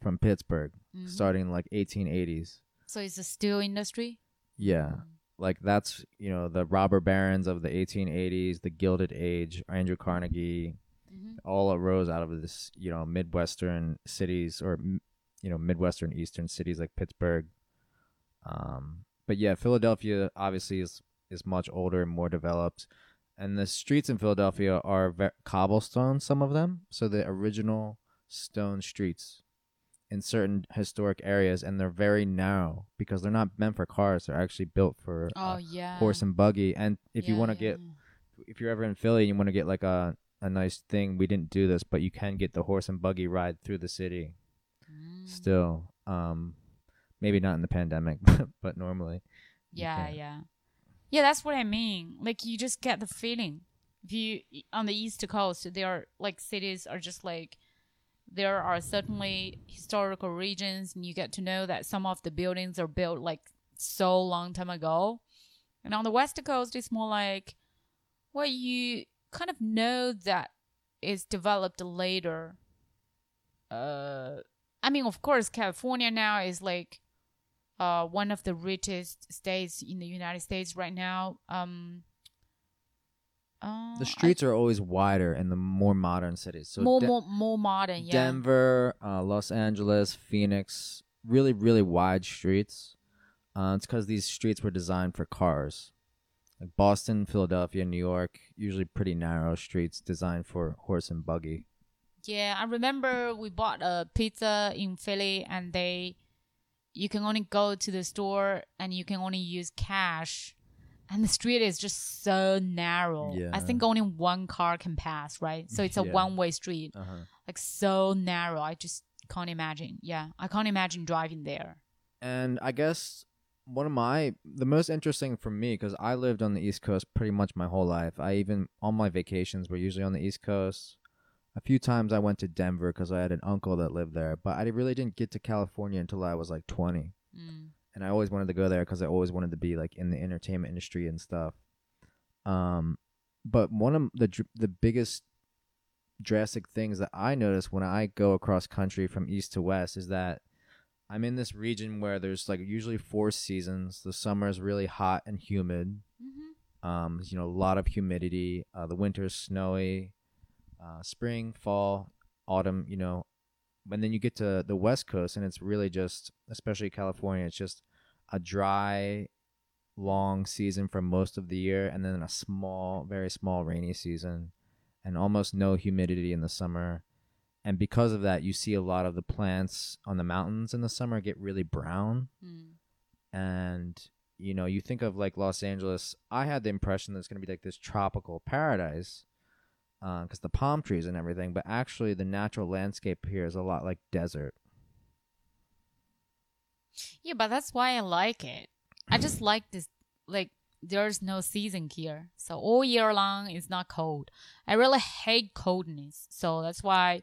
from Pittsburgh, Mhm. starting like 1880s. so it's a steel industry. Yeah, like that's you know the robber barons of the 1880s, the Gilded Age, Andrew Carnegie, Mhm. all arose out of this you know midwestern cities or you know midwestern eastern cities like Pittsburgh. Um, but yeah, Philadelphia obviously is is much older and more developed, and the streets in Philadelphia are ve- cobblestone. Some of them, so the original stone streets in certain historic areas, and they're very narrow because they're not meant for cars. They're actually built for Oh uh, yeah. horse and buggy. And if you want to yeah, get if you're ever in Philly and you want to get like a a nice thing, we didn't do this, but you can get the horse and buggy ride through the city Mm. still. Um, maybe not in the pandemic, but normally. Yeah, yeah. Yeah, that's what I mean. Like you just get the feeling. If you on the east coast, there are like cities are just like there are certainly historical regions and you get to know that some of the buildings are built like so long time ago. And on the west coast it's more like well you kind of know that is developed later. Uh I mean of course California now is like uh, one of the richest states in the United States right now. Um, uh, The streets are always wider in the more modern cities. So more, De- more, more modern. Yeah. Denver, uh, Los Angeles, Phoenix, really, really wide streets. Uh, it's because these streets were designed for cars. Like Boston, Philadelphia, New York, usually pretty narrow streets designed for horse and buggy. Yeah, I remember we bought a pizza in Philly and they you can only go to the store and you can only use cash. And the street is just so narrow. Yeah. I think only one car can pass, right? So it's a Yeah. one way street. Uh-huh. Like so narrow. I just can't imagine. Yeah. I can't imagine driving there. And I guess one of my the most interesting for me because I lived on the East Coast pretty much my whole life. I even all my vacations were usually on the East Coast. A few times I went to Denver because I had an uncle that lived there, but I really didn't get to California until I was like 20. Mm. And I always wanted to go there because I always wanted to be like in the entertainment industry and stuff. Um, but one of the the biggest drastic things that I notice when I go across country from east to west is that I'm in this region where there's like usually four seasons. The summer is really hot and humid. hmm Um, you know, a lot of humidity. Uh, the winter is snowy. Uh, spring, fall, autumn. You know, and then you get to the west coast, and it's really just, especially California, it's just a dry, long season for most of the year, and then a small, very small rainy season, and almost no humidity in the summer. And because of that, you see a lot of the plants on the mountains in the summer get really brown Mm. and you know you think of like los angeles i had the impression that it's going to be like this tropical paradise Uh, because the palm trees and everything but actually the natural landscape here is a lot like desert Yeah, but that's why I like it. I just like this like there's no season here. So all year long it's not cold. I really hate coldness. So that's why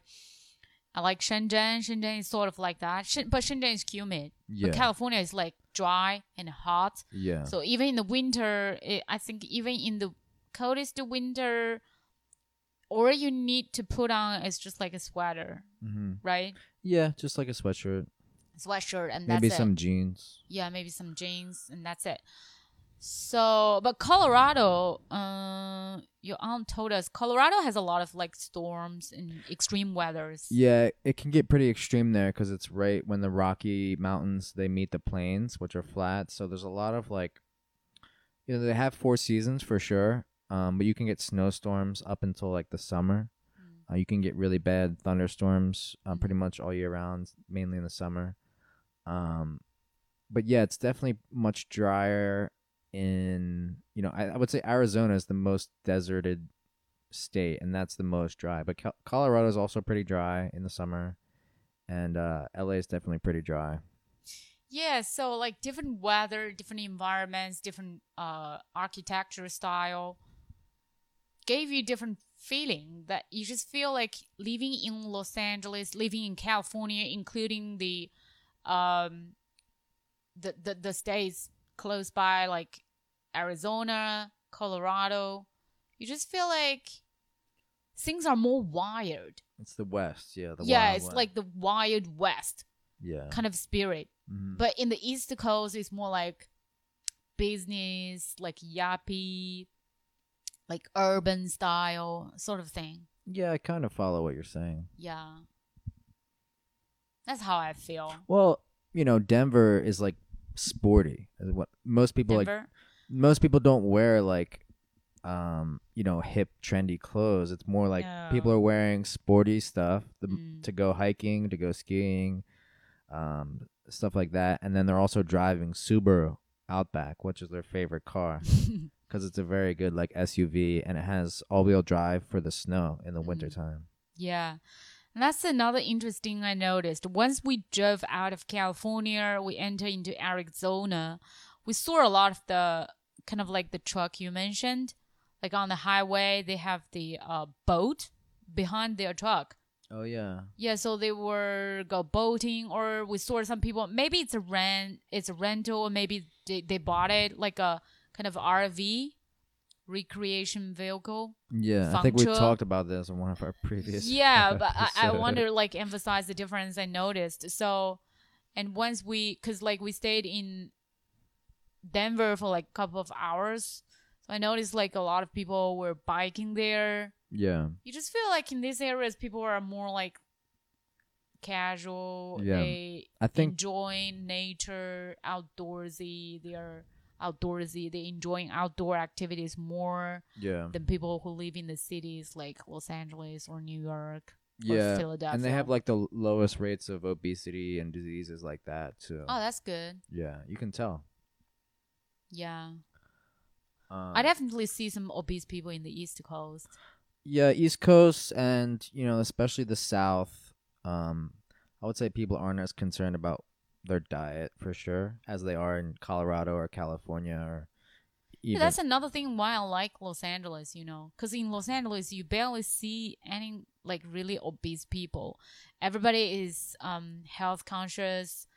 I like Shenzhen. Shenzhen is sort of like that. But Shenzhen is humid. yeah But California is like dry and hot. yeah So even in the winter, it, I think even in the coldest winter, all you need to put on is just like a sweater, hmm right? yeah just like a sweatshirt Sweatshirt and maybe that's it. some jeans yeah, maybe some jeans, and that's it. So, but Colorado, uh, your aunt told us Colorado has a lot of like storms and extreme weathers. yeah it can get pretty extreme there because it's right when the rocky mountains they meet the plains which are flat so there's a lot of like you know they have four seasons for sure um, but you can get snowstorms up until like the summer Mm. Uh, you can get really bad thunderstorms uh, pretty Mhm. much all year round, mainly in the summer. Um, but yeah, it's definitely much drier. In you know, I, I would say Arizona is the most deserted state, and that's the most dry. But Col- Colorado is also pretty dry in the summer, and uh, LA is definitely pretty dry. Yeah, so like different weather, different environments, different uh architecture style gave you different feeling that you just feel like living in Los Angeles, living in California, including the um the the, the states close by like Arizona, Colorado. You just feel like things are more wired. It's the West, yeah. The yeah, it's West. like the wild west yeah, kind of spirit. Mhm. But in the East Coast, it's more like business, like yappy, like urban style sort of thing. yeah. I kind of follow what you're saying. Yeah. That's how I feel. Well, you know, Denver is like sporty. Is what most people like. Most people don't wear like um you know hip trendy clothes it's more like people are wearing sporty stuff the, Mm. to go hiking to go skiing um stuff like that and then they're also driving subaru outback which is their favorite car because it's a very good like suv and it has all-wheel drive for the snow in the Mm. wintertime yeah. And that's another interesting I noticed. Once we drove out of California, we enter into Arizona. We saw a lot of the kind of like the truck you mentioned. Like on the highway, they have the uh, boat behind their truck. Oh yeah Yeah, so they were go boating, or we saw some people. Maybe it's a rent, it's a rental, or maybe they, they bought it like a kind of RV, recreation vehicle. yeah i think we talked about this in one of our previous Yeah, but I, I wonder like emphasize the difference I noticed. So, and once we, cause like we stayed in Denver for like a couple of hours, so I noticed like a lot of people were biking there. Yeah you just feel like in these areas people are more like casual Yeah. they i think enjoy nature outdoorsy they're outdoorsy. They enjoying outdoor activities more Yeah. than people who live in the cities like Los Angeles or New York or Yeah. Philadelphia. And they have like the lowest rates of obesity and diseases like that too. oh, that's good. yeah, you can tell. Yeah, Um, I definitely see some obese people in the East Coast. Yeah, East Coast and you know especially the South. Um, I would say people aren't as concerned about their diet for sure as they are in Colorado or California or Yeah, that's another thing why I like Los Angeles, you know, because in Los Angeles you barely see any like really obese people. Everybody is um health conscious,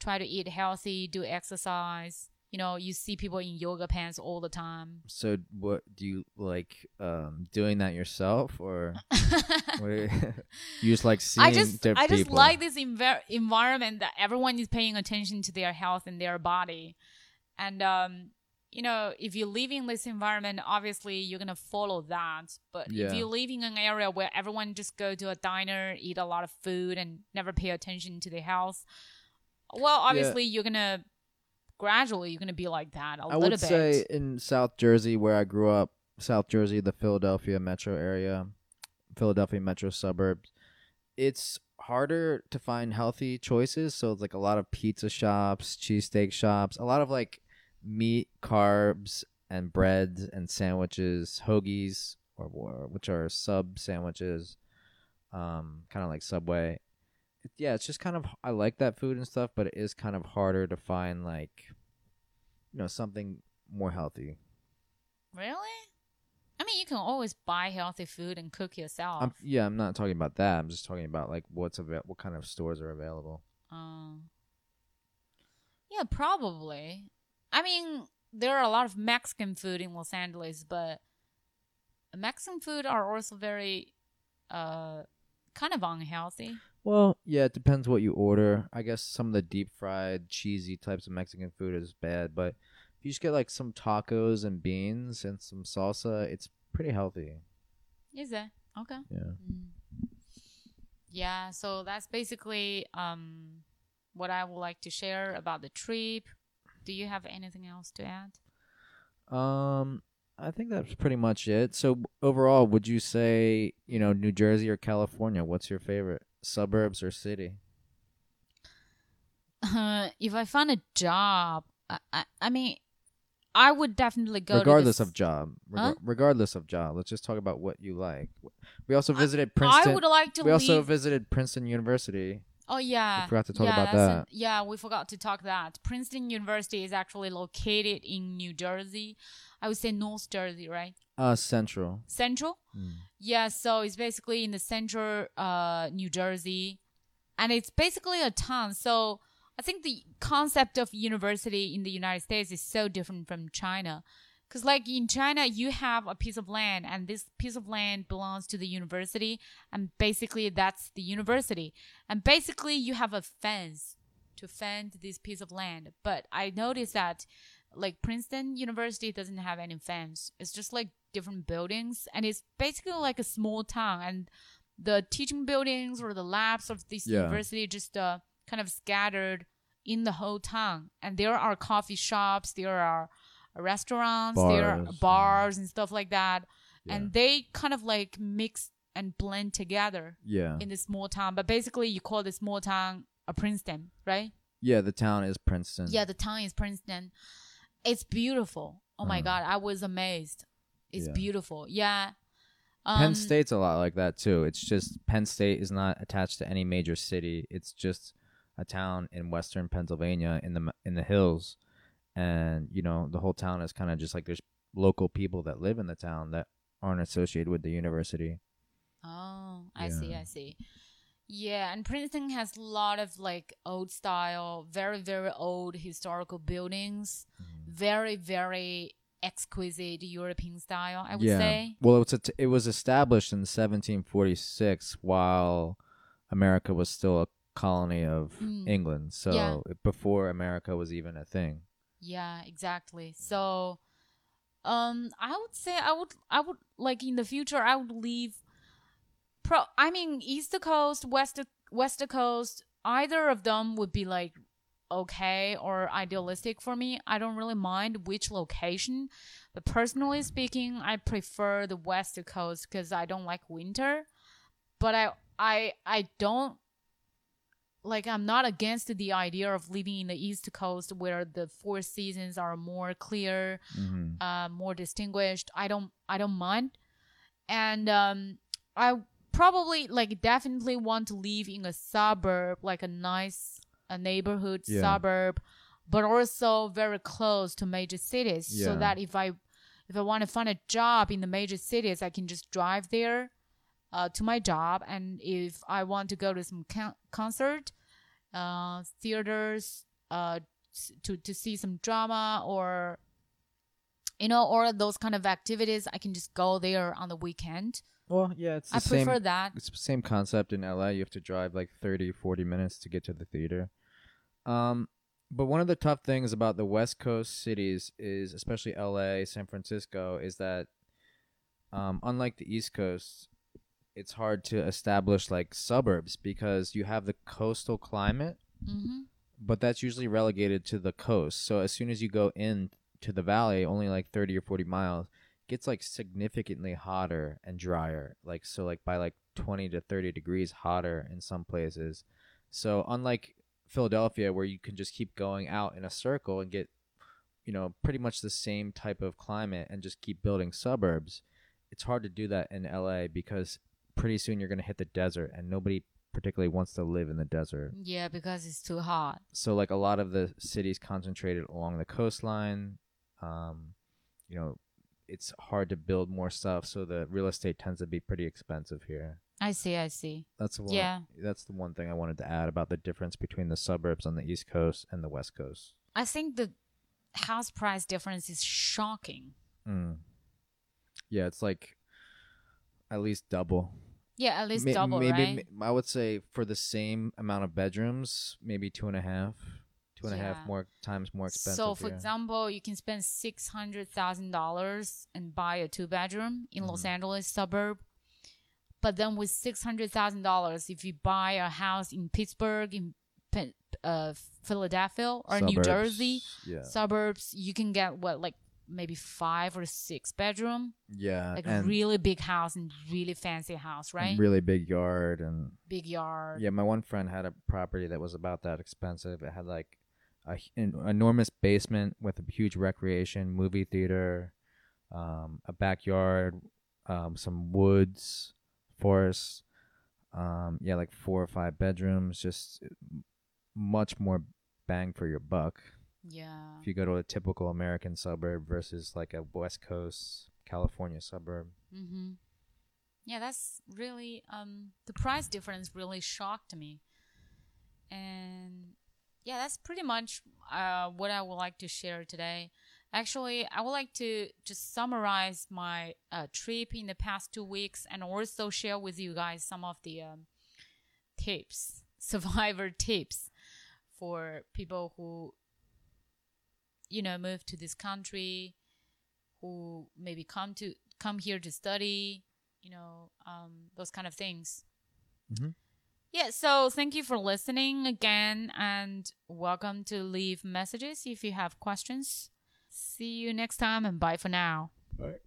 try to eat healthy, do exercise. You know, you see people in yoga pants all the time. so what do you like um doing that yourself or you, you just like seeing I just I just people? like this envir- environment that everyone is paying attention to their health and their body, and um, you know, if you live in this environment, obviously you're gonna follow that. But Yeah. if you live in an area where everyone just go to a diner, eat a lot of food, and never pay attention to their health, well, obviously you're gonna gradually you're gonna be like that a I little would bit. say in South Jersey, where I grew up, South Jersey, the Philadelphia metro area, Philadelphia metro suburbs, it's harder to find healthy choices. So it's like a lot of pizza shops, cheesesteak shops, a lot of like meat, carbs, and breads and sandwiches, hoagies, or, or which are sub sandwiches, um, kind of like Subway. Yeah, it's just kind of I like that food and stuff, but it is kind of harder to find like you know something more healthy. really. I mean, you can always buy healthy food and cook yourself. I'm, yeah, I'm not talking about that. I'm just talking about like what's avail- what kind of stores are available. Uh, yeah, probably. I mean, there are a lot of Mexican food in Los Angeles, but Mexican food are also very, uh, kind of unhealthy. Well, yeah, it depends what you order. I guess some of the deep fried, cheesy types of Mexican food is bad, but if you just get like some tacos and beans and some salsa, it's pretty healthy. Is it okay? Yeah. Mm. Yeah, so that's basically um what I would like to share about the trip. Do you have anything else to add? Um, I think that's pretty much it. So overall, would you say you know New Jersey or California? What's your favorite suburbs or city? Uh, if I found a job, I, I, I mean, I would definitely go. regardless of job, reg- Huh? regardless of job. Let's just talk about what you like. We also I- visited I Princeton. would like to we also visited Princeton University. Oh yeah, We forgot to talk yeah, about that. an- yeah, we forgot to talk that. Princeton University is actually located in New Jersey. I would say North Jersey, right? Uh, Central. Central. Mm. Yeah, so it's basically in the central uh New Jersey, and it's basically a town. So I think the concept of university in the United States is so different from China. Because, like in China, you have a piece of land, and this piece of land belongs to the university, and basically that's the university. And basically, you have a fence to fence this piece of land. But I noticed that, like Princeton University doesn't have any fence. It's just like different buildings, and it's basically like a small town. And the teaching buildings or the labs of this Yeah. university just uh, kind of scattered in the whole town. And there are coffee shops, there are restaurants, there are Bars. bars and stuff like that. Yeah. And they kind of like mix and blend together Yeah. in this small town. But basically, you call this small town a Princeton, right? Yeah, the town is Princeton. Yeah, the town is Princeton. It's beautiful. Oh my Uh-huh. god, I was amazed. It's Yeah. beautiful. Yeah. Um, Penn State's a lot like that too. It's just Penn State is not attached to any major city. It's just a town in western Pennsylvania in the m- in the hills, and you know the whole town is kind of just like there's local people that live in the town that aren't associated with the university. Oh, I see, Yeah. I see. Yeah, and Princeton has a lot of like old style, very, very old historical buildings. Mm-hmm. Very, very exquisite European style, I would yeah. say. Well, it's a t- it was established in 1746 while America was still a colony of Mm. England. So Yeah. before America was even a thing. Yeah, exactly. So, um, I would say I would I would like in the future I would leave. Pro, I mean East Coast, West West Coast. Either of them would be like okay or idealistic for me. I don't really mind which location, but personally speaking, I prefer the west coast because I don't like winter. But I I I don't like I'm not against the idea of living in the east coast where the four seasons are more clear, Mhm. uh, more distinguished. I don't I don't mind, and um, I probably like definitely want to live in a suburb, like a nice a neighborhood Yeah. suburb, but also very close to major cities, so that if I if I want to find a job in the major cities, I can just drive there uh, to my job, and if I want to go to some con- concert, uh, theaters, uh, to to see some drama or you know, or those kind of activities, I can just go there on the weekend. Well, yeah, it's the I same. prefer that. It's the same concept in LA. You have to drive like 30, 40 minutes to get to the theater. Um, but one of the tough things about the West Coast cities is, especially LA, San Francisco, is that um, unlike the East Coast, it's hard to establish like suburbs because you have the coastal climate, hmm but that's usually relegated to the coast. So as soon as you go in to the valley, only like 30 or 40 miles, gets like significantly hotter and drier. Like so like by like 20 to 30 degrees hotter in some places. So unlike Philadelphia where you can just keep going out in a circle and get you know pretty much the same type of climate and just keep building suburbs, it's hard to do that in LA because pretty soon you're going to hit the desert and nobody particularly wants to live in the desert Yeah, because it's too hot. so like a lot of the cities concentrated along the coastline um you know it's hard to build more stuff so the real estate tends to be pretty expensive here I see. I see. that's the one Yeah. that's the one thing i wanted to add about the difference between the suburbs on the east coast and the west coast I think the house price difference is shocking. mm. yeah it's like at least double Yeah, at least May- double, maybe right? ma- i would say for the same amount of bedrooms maybe two and a half two and a half Yeah. more times more expensive So, for here. example, you can spend six hundred thousand dollars and buy a two bedroom in Los Mhm. Angeles suburb. But then with six hundred thousand dollars, if you buy a house in Pittsburgh, in uh, Philadelphia, or New Jersey yeah suburbs, you can get what like maybe five or six bedroom, yeah like really big house and really fancy house, right? really big yard and big yard. yeah my one friend had a property that was about that expensive it had like a an enormous basement with a huge recreation movie theater um, a backyard um, some woods forests um, yeah like four or five bedrooms just much more bang for your buck Yeah. if you go to a typical american suburb versus like a west coast california suburb Mm-hmm. Yeah, that's really um the price difference really shocked me, and yeah, that's pretty much uh what I would like to share today. Actually, I would like to just summarize my uh, trip in the past two weeks and also share with you guys some of the um, tips, survivor tips for people who, you know, move to this country, who maybe come to come here to study, you know, um, those kind of things. Mhm. Yeah, so thank you for listening again and welcome to leave messages if you have questions. See you next time and bye for now. Right.